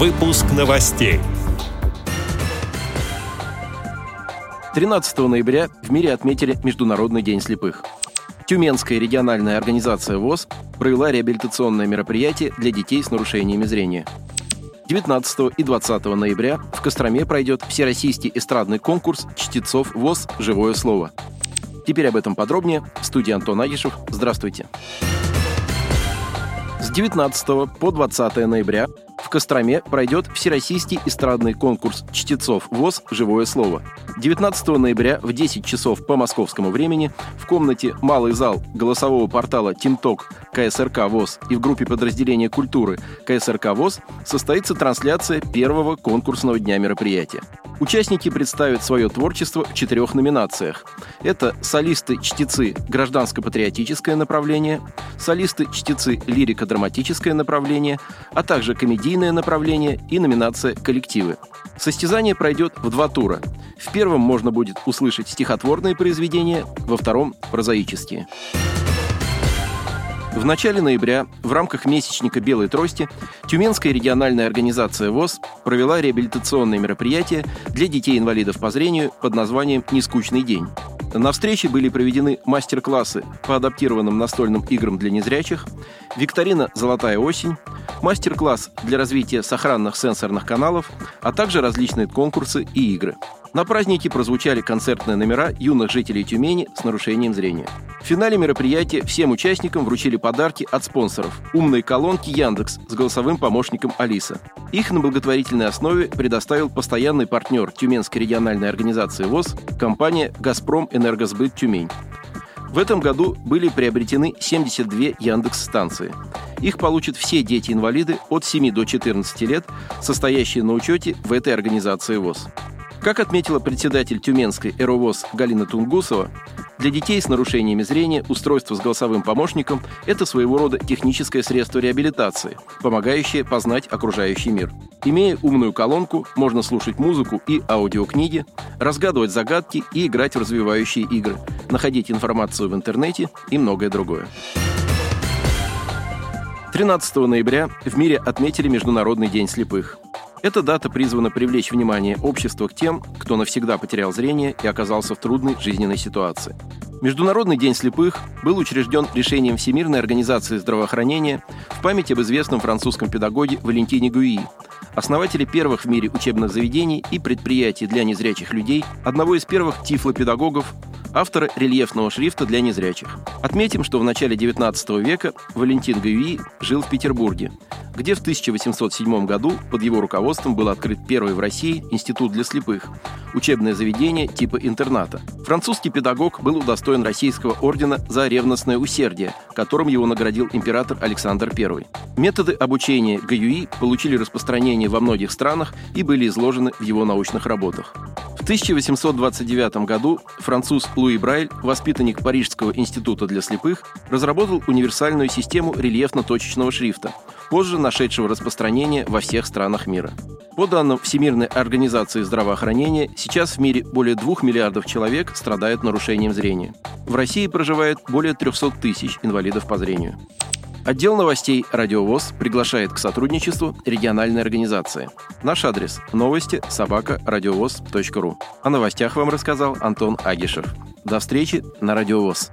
Выпуск новостей. 13 ноября в мире отметили Международный день слепых. Тюменская региональная организация ВОЗ провела реабилитационное мероприятие для детей с нарушениями зрения. 19 и 20 ноября в Костроме пройдет всероссийский эстрадный конкурс чтецов ВОЗ «Живое слово». Теперь об этом подробнее. В студии Антон Агишев. Здравствуйте. С 19 по 20 ноября в Костроме пройдет Всероссийский эстрадный конкурс чтецов ВОЗ «Живое слово». 19 ноября в 10 часов по московскому времени в комнате «Малый зал» голосового портала «Тимток» КСРК ВОЗ и в группе подразделения культуры КСРК ВОЗ состоится трансляция первого конкурсного дня мероприятия. Участники представят свое творчество в четырех номинациях. Это солисты-чтецы «Гражданско-патриотическое направление», солисты-чтецы «Лирико-драматическое направление», а также комедийное направление и номинация «Коллективы». Состязание пройдет в два тура. В первом можно будет услышать стихотворные произведения, во втором – прозаические. В начале ноября в рамках месячника «Белой трости» Тюменская региональная организация ВОЗ провела реабилитационное мероприятие для детей-инвалидов по зрению под названием «Нескучный день». На встрече были проведены мастер-классы по адаптированным настольным играм для незрячих, викторина «Золотая осень», мастер-класс для развития сохранных сенсорных каналов, а также различные конкурсы и игры – на празднике прозвучали концертные номера юных жителей Тюмени с нарушением зрения. В финале мероприятия всем участникам вручили подарки от спонсоров – умные колонки Яндекс с голосовым помощником Алиса. Их на благотворительной основе предоставил постоянный партнер Тюменской региональной организации ВОЗ – компания «Газпром Энергосбыт Тюмень». В этом году были приобретены 72 Яндекс-станции. Их получат все дети-инвалиды от 7 до 14 лет, состоящие на учете в этой организации ВОЗ. Как отметила председатель Тюменской «Эровоз» Галина Тунгусова, для детей с нарушениями зрения устройство с голосовым помощником – это своего рода техническое средство реабилитации, помогающее познать окружающий мир. Имея умную колонку, можно слушать музыку и аудиокниги, разгадывать загадки и играть в развивающие игры, находить информацию в интернете и многое другое. 13 ноября в мире отметили Международный день слепых – эта дата призвана привлечь внимание общества к тем, кто навсегда потерял зрение и оказался в трудной жизненной ситуации. Международный день слепых был учрежден решением Всемирной организации здравоохранения в память об известном французском педагоге Валентине Гуи, основателе первых в мире учебных заведений и предприятий для незрячих людей, одного из первых тифлопедагогов, автора рельефного шрифта для незрячих. Отметим, что в начале XIX века Валентин Гуи жил в Петербурге, где в 1807 году под его руководством был открыт первый в России институт для слепых, учебное заведение типа интерната. Французский педагог был удостоен российского ордена за ревностное усердие, которым его наградил император Александр I. Методы обучения ГЮИ получили распространение во многих странах и были изложены в его научных работах. В 1829 году француз Луи Брайль, воспитанник Парижского института для слепых, разработал универсальную систему рельефно-точечного шрифта, позже нашедшего распространение во всех странах мира. По данным Всемирной организации здравоохранения, сейчас в мире более 2 миллиардов человек страдают нарушением зрения. В России проживает более 300 тысяч инвалидов по зрению. Отдел новостей «Радиовоз» приглашает к сотрудничеству региональной организации. Наш адрес – новости собака радиовоз.ру. О новостях вам рассказал Антон Агишев. До встречи на «Радиовоз».